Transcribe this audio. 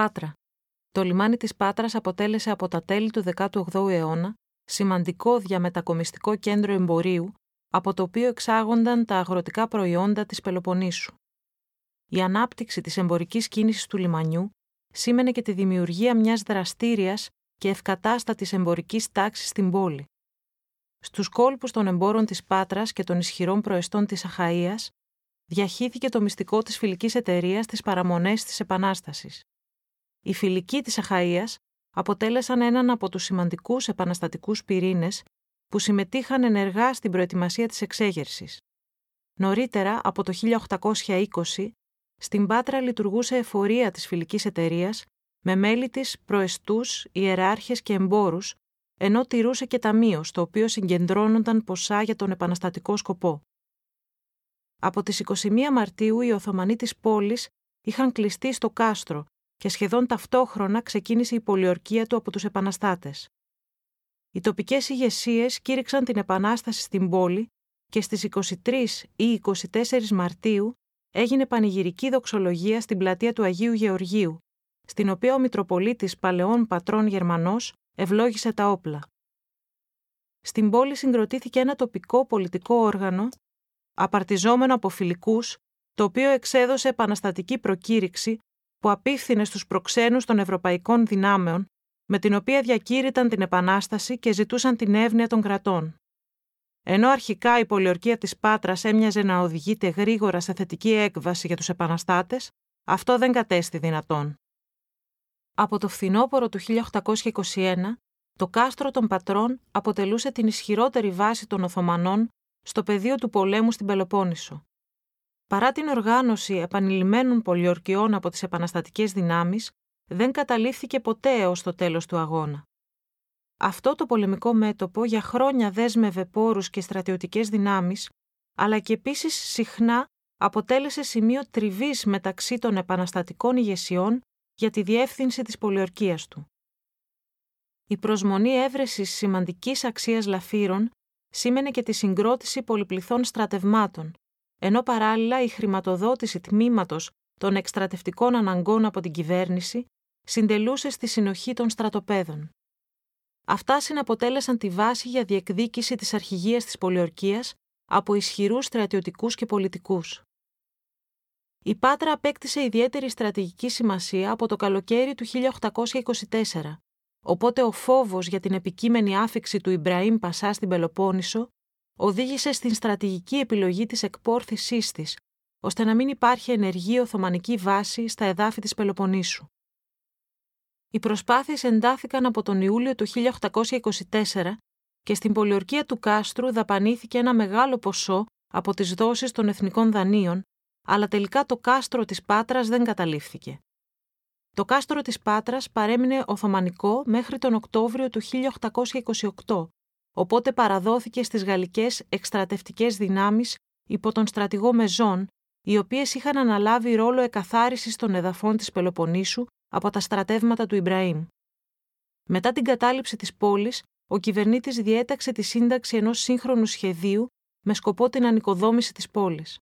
Πάτρα. Το λιμάνι της Πάτρας αποτέλεσε από τα τέλη του 18ου αιώνα σημαντικό διαμετακομιστικό κέντρο εμπορίου, από το οποίο εξάγονταν τα αγροτικά προϊόντα της Πελοποννήσου. Η ανάπτυξη της εμπορικής κίνησης του λιμανιού σήμαινε και τη δημιουργία μιας δραστήριας και ευκατάστατης εμπορικής τάξης στην πόλη. Στους κόλπους των εμπόρων της Πάτρας και των ισχυρών προεστών της Αχαΐας διαχύθηκε το μυστικό της φιλικής εταιρείας στις παραμονές της Επανάστασης. Οι φιλικοί της Αχαΐας αποτέλεσαν έναν από τους σημαντικούς επαναστατικούς πυρήνες που συμμετείχαν ενεργά στην προετοιμασία της εξέγερσης. Νωρίτερα, από το 1820, στην Πάτρα λειτουργούσε εφορία της φιλικής εταιρείας με μέλη της προεστούς, ιεράρχες και εμπόρους, ενώ τηρούσε και ταμείο στο οποίο συγκεντρώνονταν ποσά για τον επαναστατικό σκοπό. Από τις 21 Μαρτίου οι Οθωμανοί της πόλης είχαν κλειστεί στο κάστρο και σχεδόν ταυτόχρονα ξεκίνησε η πολιορκία του από τους επαναστάτες. Οι τοπικές ηγεσίες κήρυξαν την επανάσταση στην πόλη και στις 23 ή 24 Μαρτίου έγινε πανηγυρική δοξολογία στην πλατεία του Αγίου Γεωργίου, στην οποία ο Μητροπολίτης Παλαιών Πατρών Γερμανός ευλόγησε τα όπλα. Στην πόλη συγκροτήθηκε ένα τοπικό πολιτικό όργανο, απαρτιζόμενο από φιλικούς, το οποίο εξέδωσε επαναστατική προκήρυξη που απίφθινε στους προξένους των ευρωπαϊκών δυνάμεων, με την οποία διακήρυταν την Επανάσταση και ζητούσαν την εύνοια των κρατών. Ενώ αρχικά η πολιορκία της Πάτρας έμοιαζε να οδηγείται γρήγορα σε θετική έκβαση για τους επαναστάτες, αυτό δεν κατέστη δυνατόν. Από το φθινόπωρο του 1821, το κάστρο των Πατρών αποτελούσε την ισχυρότερη βάση των Οθωμανών στο πεδίο του πολέμου στην Πελοπόννησο. Παρά την οργάνωση επανειλημμένων πολιορκιών από τις επαναστατικές δυνάμεις, δεν καταλήφθηκε ποτέ έως το τέλος του αγώνα. Αυτό το πολεμικό μέτωπο για χρόνια δέσμευε πόρους και στρατιωτικές δυνάμεις, αλλά και επίσης συχνά αποτέλεσε σημείο τριβής μεταξύ των επαναστατικών ηγεσιών για τη διεύθυνση της πολιορκίας του. Η προσμονή έβρεσης σημαντικής αξίας λαφύρων σήμαινε και τη συγκρότηση πολυπληθών στρατευμάτων, ενώ παράλληλα η χρηματοδότηση τμήματος των εκστρατευτικών αναγκών από την κυβέρνηση συντελούσε στη συνοχή των στρατοπέδων. Αυτά συναποτέλεσαν τη βάση για διεκδίκηση της αρχηγίας της πολιορκίας από ισχυρούς στρατιωτικούς και πολιτικούς. Η Πάτρα απέκτησε ιδιαίτερη στρατηγική σημασία από το καλοκαίρι του 1824, οπότε ο φόβος για την επικείμενη άφηξη του Ιμπραήμ Πασά στην Πελοπόννησο οδήγησε στην στρατηγική επιλογή της εκπόρθησής της, ώστε να μην υπάρχει ενεργή Οθωμανική βάση στα εδάφη της Πελοποννήσου. Οι προσπάθειες εντάθηκαν από τον Ιούλιο του 1824 και στην πολιορκία του κάστρου δαπανήθηκε ένα μεγάλο ποσό από τις δόσεις των εθνικών δανείων, αλλά τελικά το κάστρο της Πάτρας δεν καταλήφθηκε. Το κάστρο της Πάτρας παρέμεινε Οθωμανικό μέχρι τον Οκτώβριο του 1828, οπότε παραδόθηκε στις γαλλικές εκστρατευτικές δυνάμεις υπό τον στρατηγό Μεζόν, οι οποίες είχαν αναλάβει ρόλο εκαθάρισης των εδαφών της Πελοποννήσου από τα στρατεύματα του Ιμπραήμ. Μετά την κατάληψη της πόλης, ο κυβερνήτης διέταξε τη σύνταξη ενός σύγχρονου σχεδίου με σκοπό την ανοικοδόμηση της πόλης.